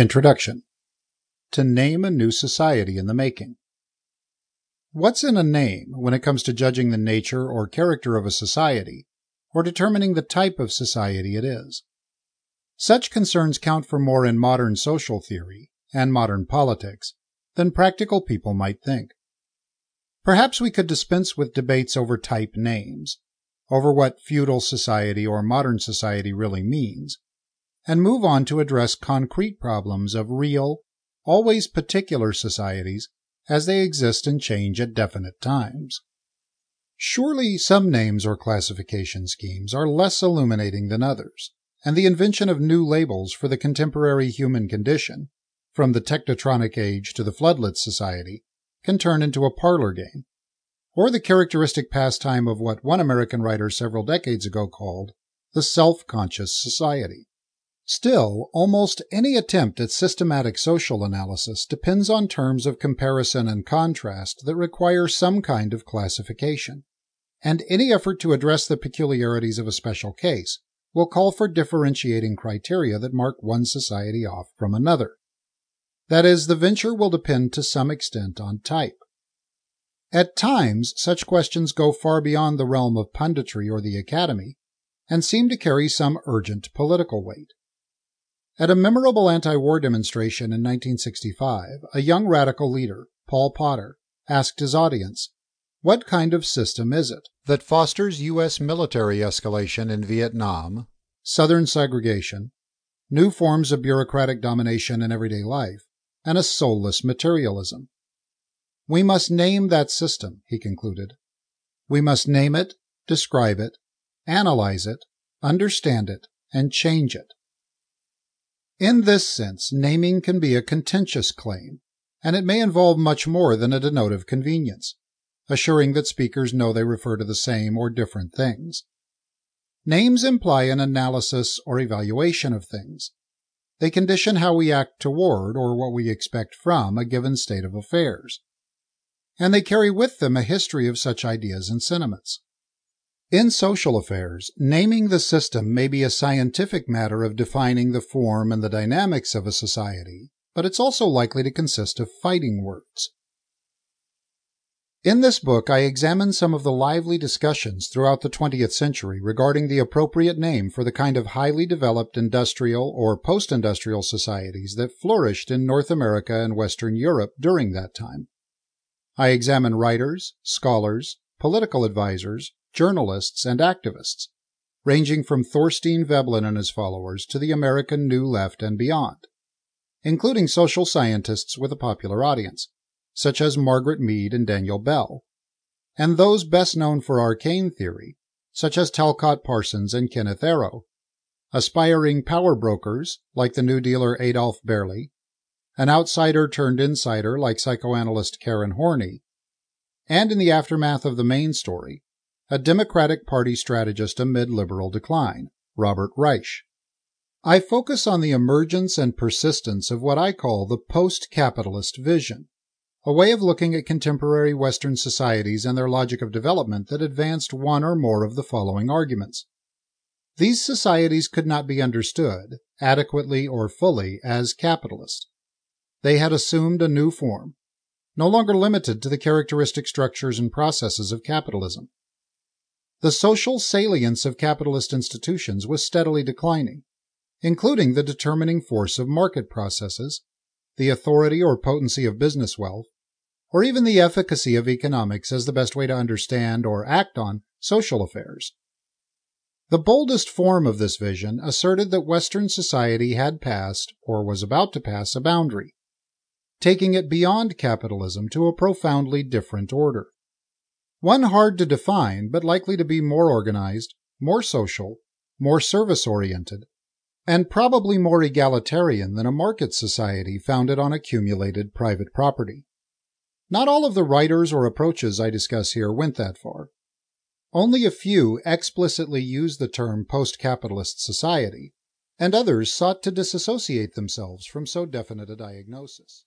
Introduction To name a new society in the making. What's in a name when it comes to judging the nature or character of a society, or determining the type of society it is? Such concerns count for more in modern social theory and modern politics than practical people might think. Perhaps we could dispense with debates over type names, over what feudal society or modern society really means, and move on to address concrete problems of real, always particular societies as they exist and change at definite times. Surely some names or classification schemes are less illuminating than others, and the invention of new labels for the contemporary human condition, from the Technetronic age to the Floodlit Society, can turn into a parlor game, or the characteristic pastime of what one American writer several decades ago called the self conscious society. Still, almost any attempt at systematic social analysis depends on terms of comparison and contrast that require some kind of classification, and any effort to address the peculiarities of a special case will call for differentiating criteria that mark one society off from another. That is, the venture will depend to some extent on type. At times, such questions go far beyond the realm of punditry or the academy and seem to carry some urgent political weight. At a memorable anti war demonstration in 1965, a young radical leader, Paul Potter, asked his audience, What kind of system is it that fosters U.S. military escalation in Vietnam, Southern segregation, new forms of bureaucratic domination in everyday life, and a soulless materialism? We must name that system, he concluded. We must name it, describe it, analyze it, understand it, and change it. In this sense, naming can be a contentious claim, and it may involve much more than a denote of convenience, assuring that speakers know they refer to the same or different things. Names imply an analysis or evaluation of things. They condition how we act toward, or what we expect from, a given state of affairs. And they carry with them a history of such ideas and sentiments. In social affairs, naming the system may be a scientific matter of defining the form and the dynamics of a society, but it's also likely to consist of fighting words. In this book, I examine some of the lively discussions throughout the 20th century regarding the appropriate name for the kind of highly developed industrial or post industrial societies that flourished in North America and Western Europe during that time. I examine writers, scholars, political advisors, journalists, and activists, ranging from Thorstein Veblen and his followers to the American New Left and beyond, including social scientists with a popular audience, such as Margaret Mead and Daniel Bell, and those best known for arcane theory, such as Talcott Parsons and Kenneth Arrow, aspiring power brokers like the New Dealer Adolf Berle, an outsider turned insider like psychoanalyst Karen Horney, and in the aftermath of the main story, a Democratic Party strategist amid liberal decline, Robert Reich. I focus on the emergence and persistence of what I call the post capitalist vision, a way of looking at contemporary Western societies and their logic of development that advanced one or more of the following arguments. These societies could not be understood, adequately or fully, as capitalist. They had assumed a new form, no longer limited to the characteristic structures and processes of capitalism. The social salience of capitalist institutions was steadily declining, including the determining force of market processes, the authority or potency of business wealth, or even the efficacy of economics as the best way to understand or act on social affairs. The boldest form of this vision asserted that Western society had passed, or was about to pass, a boundary, taking it beyond capitalism to a profoundly different order. One hard to define, but likely to be more organized, more social, more service oriented, and probably more egalitarian than a market society founded on accumulated private property. Not all of the writers or approaches I discuss here went that far. Only a few explicitly used the term post capitalist society, and others sought to disassociate themselves from so definite a diagnosis.